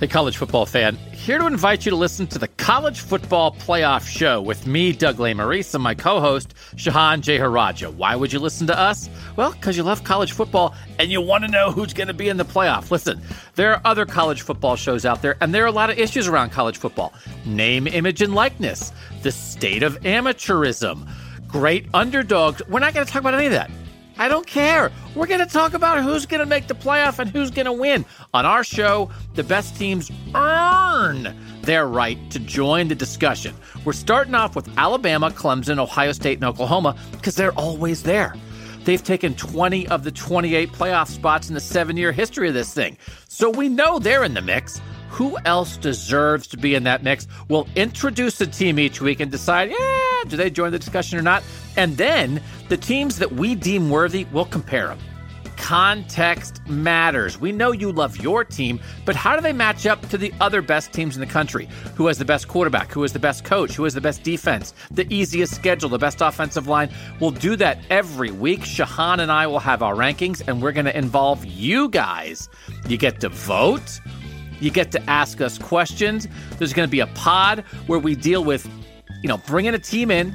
Hey, college football fan, here to invite you to listen to the College Football Playoff Show with me, Doug Lesmerises, and my co host, Shehan Jeyarajah. Why would you listen to us? Well, because you love college football and you want to know who's going to be in the playoff. Listen, there are other college football shows out there, and there are a lot of issues around college football name, image, and likeness, the state of amateurism, great underdogs. We're not going to talk about any of that. I don't care. We're going to talk about who's going to make the playoff and who's going to win. On our show, the best teams earn their right to join the discussion. We're starting off with Alabama, Clemson, Ohio State, and Oklahoma because they're always there. They've taken 20 of the 28 playoff spots in the seven year history of this thing. So we know they're in the mix. Who else deserves to be in that mix? We'll introduce a team each week and decide, yeah, do they join the discussion or not? And then the teams that we deem worthy, we'll compare them. Context matters. We know you love your team, but how do they match up to the other best teams in the country? Who has the best quarterback? Who has the best coach? Who has the best defense? The easiest schedule? The best offensive line? We'll do that every week. Shehan and I will have our rankings, and we're going to involve you guys. You get to vote. You get to ask us questions. There's going to be a pod where we deal with, you know, bringing a team in,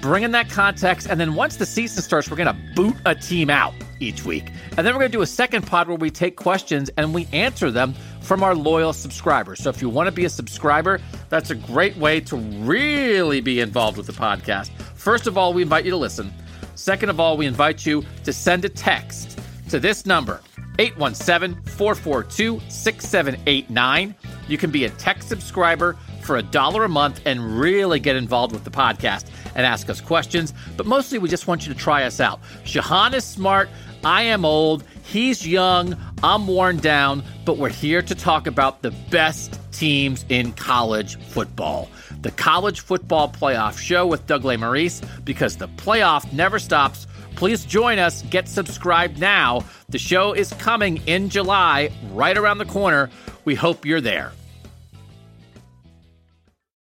bringing that context, and then once the season starts, we're going to boot a team out each week. And then we're going to do a second pod where we take questions and we answer them from our loyal subscribers. So if you want to be a subscriber, that's a great way to really be involved with the podcast. First of all, we invite you to listen. Second of all, we invite you to send a text to this number 817 442 6789. You can be a tech subscriber for a dollar a month and really get involved with the podcast and ask us questions. But mostly, we just want you to try us out. Shehan is smart. I am old. He's young. I'm worn down. But we're here to talk about the best teams in college football. The College Football Playoff Show with Doug Lesmerises because the playoff never stops. Please join us. Get subscribed now. The show is coming in July, right around the corner. We hope you're there.